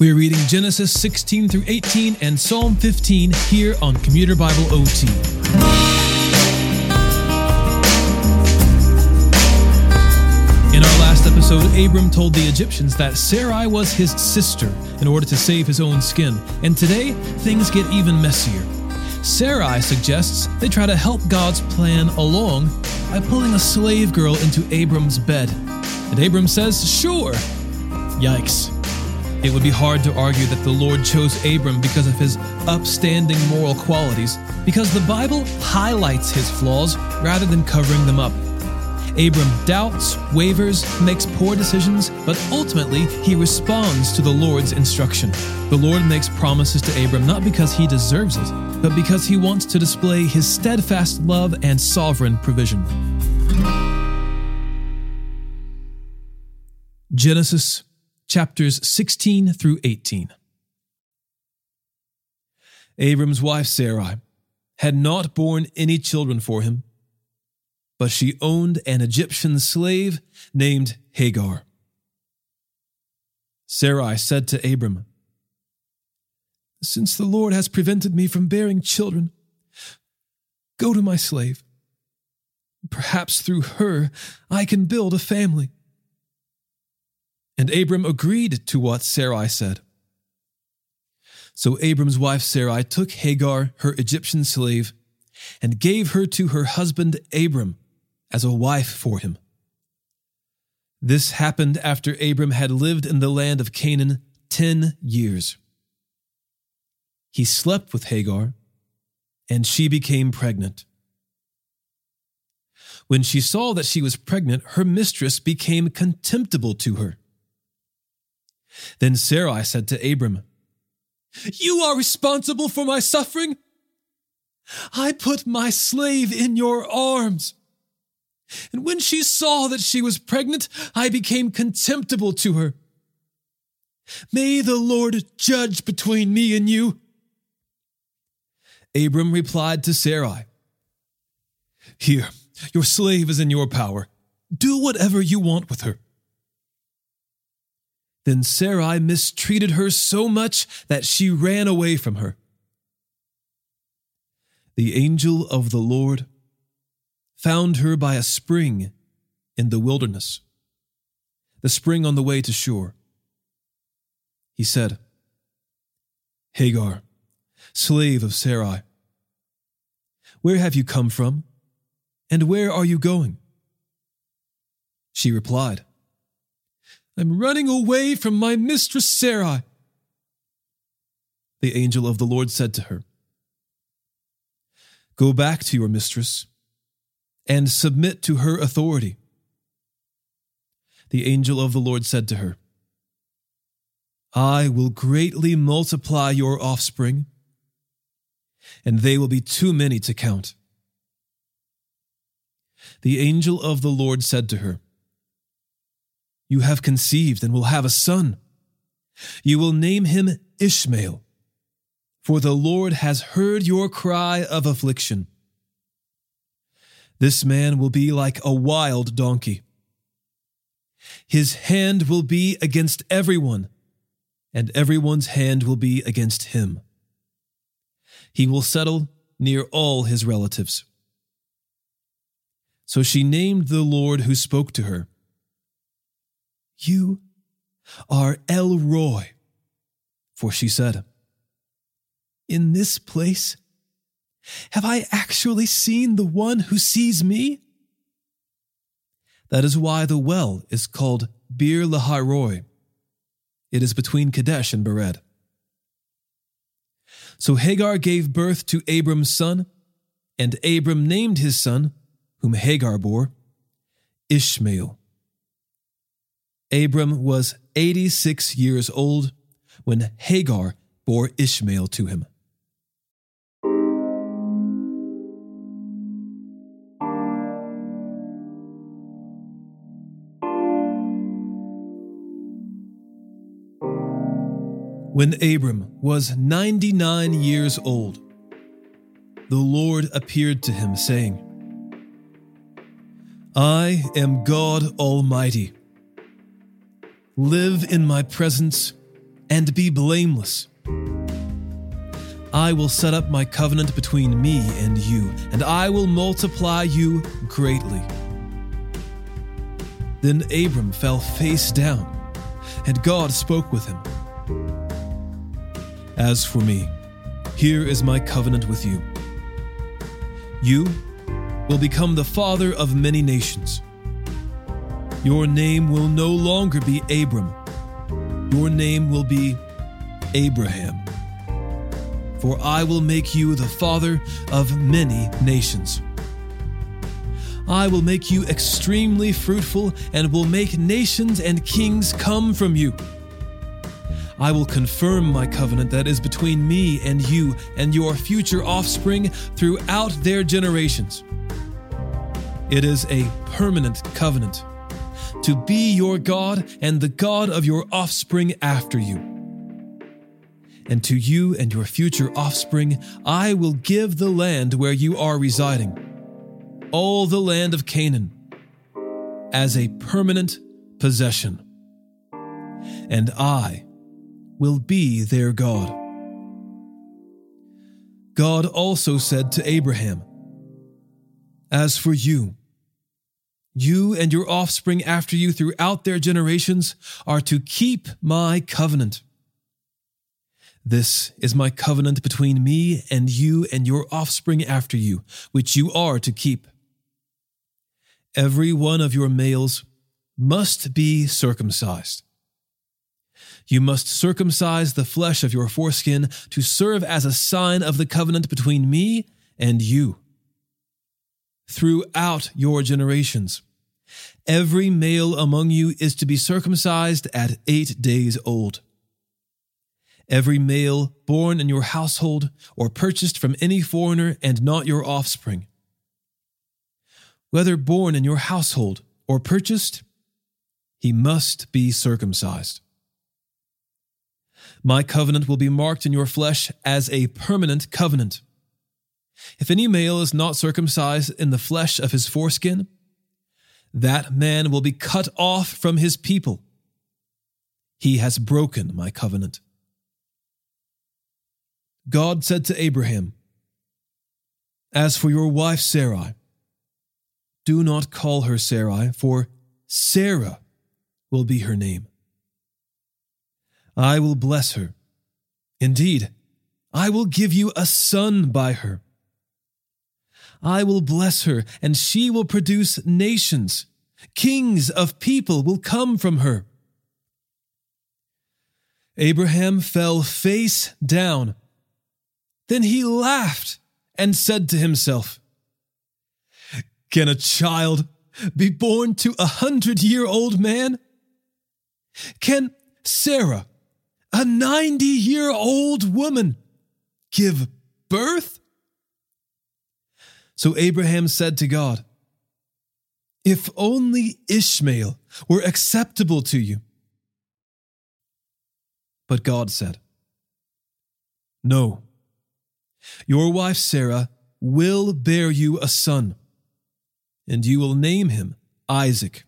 We're reading Genesis 16 through 18 and Psalm 15 here on Commuter Bible OT. In our last episode, Abram told the Egyptians that Sarai was his sister in order to save his own skin. And today, things get even messier. Sarai suggests they try to help God's plan along by pulling a slave girl into Abram's bed. And Abram says, sure. Yikes. It would be hard to argue that the Lord chose Abram because of his upstanding moral qualities, because the Bible highlights his flaws rather than covering them up. Abram doubts, wavers, makes poor decisions, but ultimately he responds to the Lord's instruction. The Lord makes promises to Abram not because he deserves it, but because he wants to display his steadfast love and sovereign provision. Genesis chapters 16 through 18. Abram's wife Sarai had not borne any children for him, but she owned an Egyptian slave named Hagar. Sarai said to Abram, Since the Lord has prevented me from bearing children, go to my slave. Perhaps through her I can build a family. And Abram agreed to what Sarai said. So Abram's wife Sarai took Hagar, her Egyptian slave, and gave her to her husband Abram as a wife for him. This happened after Abram had lived in the land of Canaan ten years. He slept with Hagar, and she became pregnant. When she saw that she was pregnant, her mistress became contemptible to her. Then Sarai said to Abram, You are responsible for my suffering. I put my slave in your arms. And when she saw that she was pregnant, I became contemptible to her. May the Lord judge between me and you. Abram replied to Sarai, Here, your slave is in your power. Do whatever you want with her. Then Sarai mistreated her so much that she ran away from her. The angel of the Lord found her by a spring in the wilderness, the spring on the way to Shur. He said, Hagar, slave of Sarai, where have you come from, and where are you going? She replied, I'm running away from my mistress Sarai. The angel of the Lord said to her, Go back to your mistress and submit to her authority. The angel of the Lord said to her, I will greatly multiply your offspring, and they will be too many to count. The angel of the Lord said to her, you have conceived and will have a son. You will name him Ishmael, for the Lord has heard your cry of affliction. This man will be like a wild donkey. His hand will be against everyone, and everyone's hand will be against him. He will settle near all his relatives. So she named the Lord who spoke to her you are El Roi. For she said, In this place, have I actually seen the one who sees me? That is why the well is called Beer Lahai It is between Kadesh and Bered. So Hagar gave birth to Abram's son, and Abram named his son, whom Hagar bore, Ishmael. Abram was 86 years old when Hagar bore Ishmael to him. When Abram was 99 years old, the Lord appeared to him, saying, I am God Almighty Live in my presence and be blameless. I will set up my covenant between me and you, and I will multiply you greatly. Then Abram fell face down, and God spoke with him. As for me, here is my covenant with you. You will become the father of many nations. Your name will no longer be Abram, your name will be Abraham. For I will make you the father of many nations. I will make you extremely fruitful and will make nations and kings come from you. I will confirm my covenant that is between me and you and your future offspring throughout their generations. It is a permanent covenant to be your God and the God of your offspring after you. And to you and your future offspring, I will give the land where you are residing all the land of Canaan as a permanent possession. And I will be their God. God also said to Abraham, As for you, you and your offspring after you throughout their generations are to keep my covenant. This is my covenant between me and you and your offspring after you, which you are to keep. Every one of your males must be circumcised. You must circumcise the flesh of your foreskin to serve as a sign of the covenant between me and you. Throughout your generations, every male among you is to be circumcised at eight days old. Every male born in your household or purchased from any foreigner and not your offspring whether born in your household or purchased, he must be circumcised. My covenant will be marked in your flesh as a permanent covenant. If any male is not circumcised in the flesh of his foreskin, that man will be cut off from his people. He has broken my covenant. God said to Abraham, As for your wife Sarai, do not call her Sarai, for Sarah will be her name. I will bless her. Indeed, I will give you a son by her. I will bless her, and she will produce nations. Kings of people will come from her. Abraham fell face down. Then he laughed and said to himself, can a child be born to a hundred year old man? Can Sarah, a 90 year old woman, give birth? So Abraham said to God, If only Ishmael were acceptable to you. But God said, No, your wife Sarah will bear you a son and you will name him Isaac.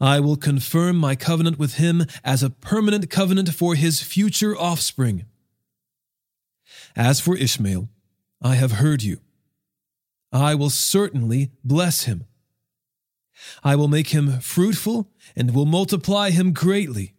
I will confirm my covenant with him as a permanent covenant for his future offspring. As for Ishmael, I have heard you. I will certainly bless him. I will make him fruitful and will multiply him greatly.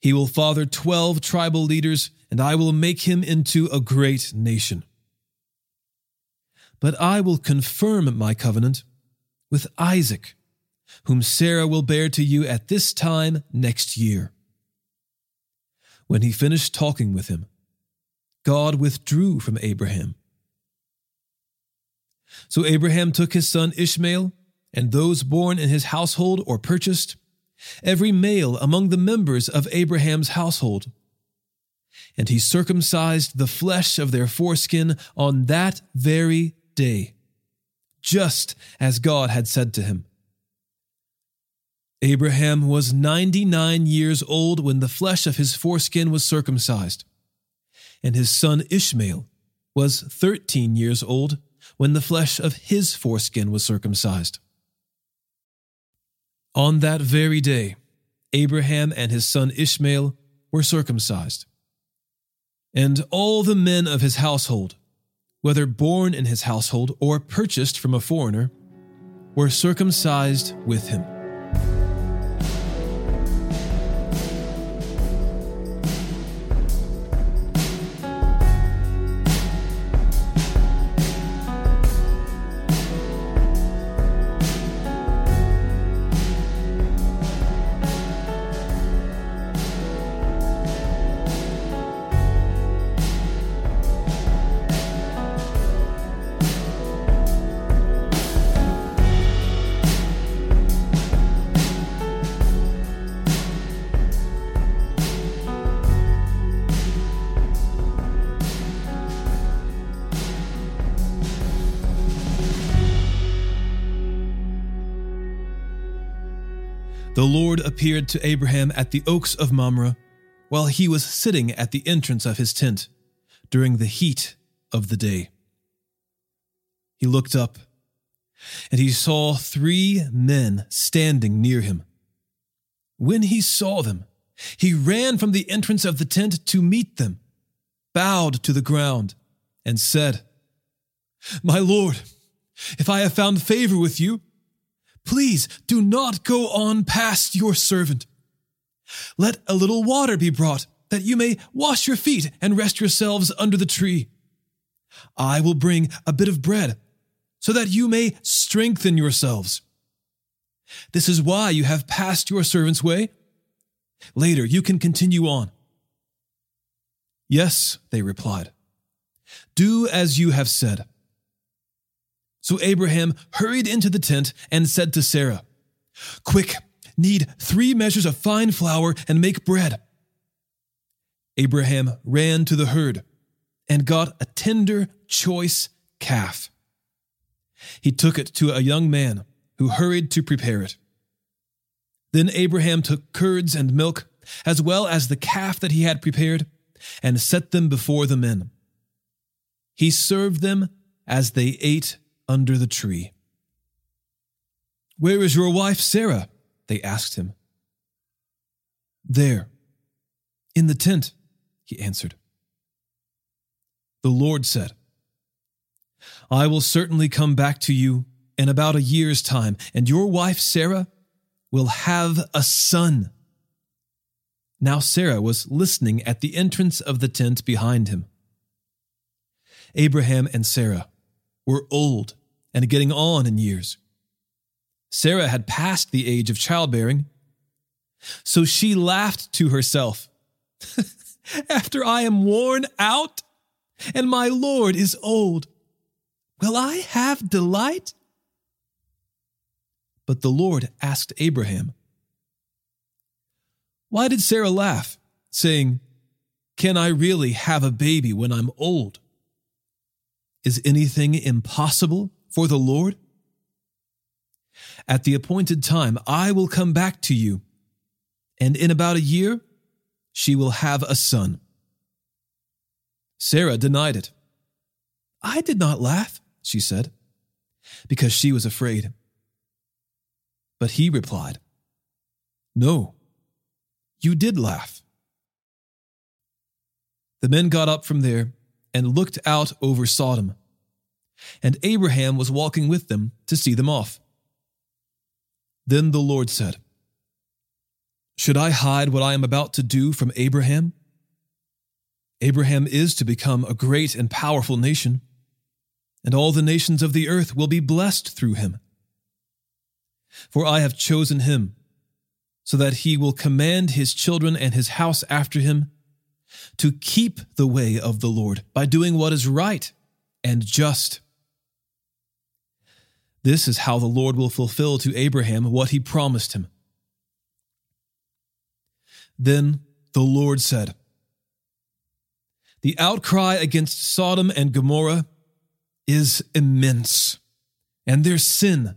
He will father twelve tribal leaders, and I will make him into a great nation. But I will confirm my covenant with Isaac, whom Sarah will bear to you at this time next year. When he finished talking with him, God withdrew from Abraham. So Abraham took his son Ishmael and those born in his household or purchased, every male among the members of Abraham's household. And he circumcised the flesh of their foreskin on that very day, just as God had said to him. Abraham was 99 years old when the flesh of his foreskin was circumcised, and his son Ishmael was 13 years old when the flesh of his foreskin was circumcised. On that very day, Abraham and his son Ishmael were circumcised. And all the men of his household, whether born in his household or purchased from a foreigner, were circumcised with him. The Lord appeared to Abraham at the oaks of Mamre while he was sitting at the entrance of his tent during the heat of the day. He looked up, and he saw three men standing near him. When he saw them, he ran from the entrance of the tent to meet them, bowed to the ground, and said, My Lord, if I have found favor with you, Please do not go on past your servant. Let a little water be brought, that you may wash your feet and rest yourselves under the tree. I will bring a bit of bread, so that you may strengthen yourselves. This is why you have passed your servant's way. Later you can continue on. Yes, they replied. Do as you have said. So Abraham hurried into the tent and said to Sarah, Quick, knead three measures of fine flour and make bread. Abraham ran to the herd and got a tender, choice calf. He took it to a young man who hurried to prepare it. Then Abraham took curds and milk, as well as the calf that he had prepared, and set them before the men. He served them as they ate under the tree. Where is your wife Sarah? They asked him. There, in the tent, he answered. The Lord said, I will certainly come back to you in about a year's time, and your wife Sarah will have a son. Now Sarah was listening at the entrance of the tent behind him. Abraham and Sarah were old and getting on in years. Sarah had passed the age of childbearing, so she laughed to herself. After I am worn out and my Lord is old, will I have delight? But the Lord asked Abraham, Why did Sarah laugh, saying, Can I really have a baby when I'm old? Is anything impossible for the Lord? At the appointed time, I will come back to you, and in about a year, she will have a son. Sarah denied it. I did not laugh, she said, because she was afraid. But he replied, No, you did laugh. The men got up from there and looked out over Sodom and Abraham was walking with them to see them off. Then the Lord said, Should I hide what I am about to do from Abraham? Abraham is to become a great and powerful nation, and all the nations of the earth will be blessed through him. For I have chosen him, so that he will command his children and his house after him to keep the way of the Lord by doing what is right and just this is how the Lord will fulfill to Abraham what he promised him. Then the Lord said, The outcry against Sodom and Gomorrah is immense, and their sin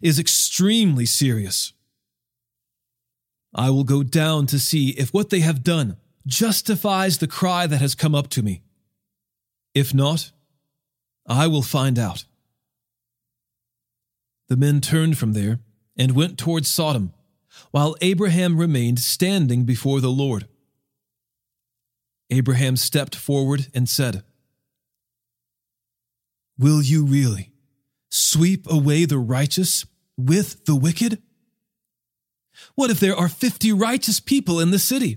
is extremely serious. I will go down to see if what they have done justifies the cry that has come up to me. If not, I will find out. The men turned from there and went towards Sodom, while Abraham remained standing before the Lord. Abraham stepped forward and said, Will you really sweep away the righteous with the wicked? What if there are 50 righteous people in the city?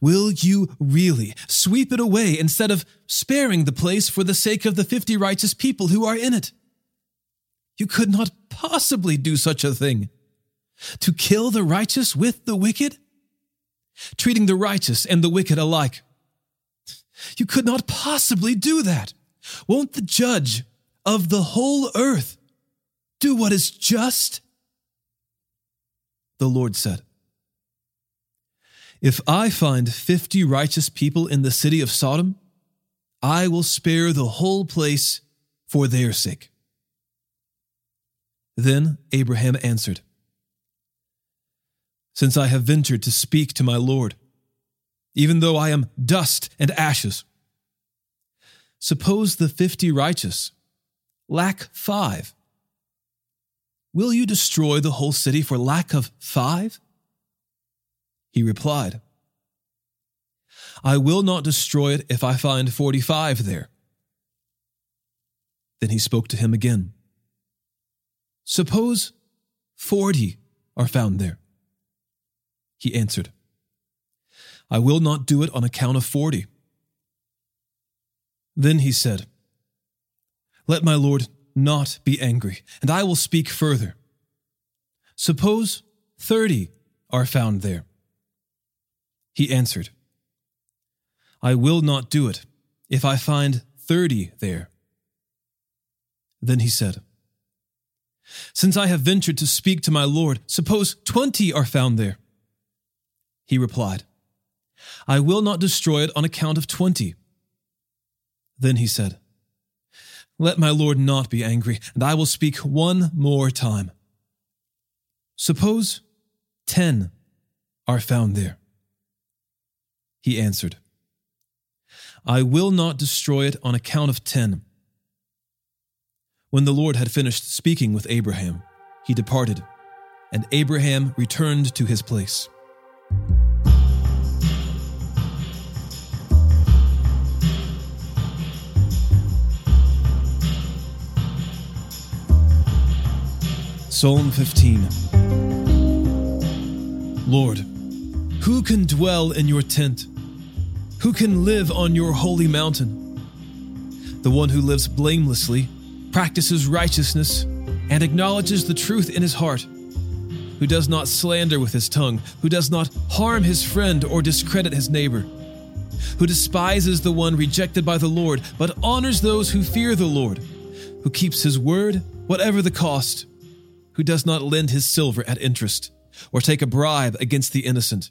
Will you really sweep it away instead of sparing the place for the sake of the 50 righteous people who are in it? You could not possibly do such a thing. To kill the righteous with the wicked? Treating the righteous and the wicked alike. You could not possibly do that. Won't the judge of the whole earth do what is just? The Lord said, If I find fifty righteous people in the city of Sodom, I will spare the whole place for their sake. Then Abraham answered, Since I have ventured to speak to my Lord, even though I am dust and ashes, suppose the fifty righteous lack five. Will you destroy the whole city for lack of five? He replied, I will not destroy it if I find forty five there. Then he spoke to him again. Suppose forty are found there. He answered, I will not do it on account of forty. Then he said, Let my Lord not be angry, and I will speak further. Suppose thirty are found there. He answered, I will not do it if I find thirty there. Then he said, Since I have ventured to speak to my Lord, suppose twenty are found there. He replied, I will not destroy it on account of twenty. Then he said, let my Lord not be angry, and I will speak one more time. Suppose ten are found there. He answered, I will not destroy it on account of ten. When the Lord had finished speaking with Abraham, he departed, and Abraham returned to his place. Psalm 15 Lord, who can dwell in your tent? Who can live on your holy mountain? The one who lives blamelessly, practices righteousness, and acknowledges the truth in his heart, who does not slander with his tongue, who does not harm his friend or discredit his neighbor, who despises the one rejected by the Lord, but honors those who fear the Lord, who keeps his word, whatever the cost who does not lend his silver at interest or take a bribe against the innocent.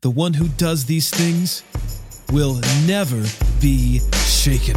The one who does these things will never be shaken.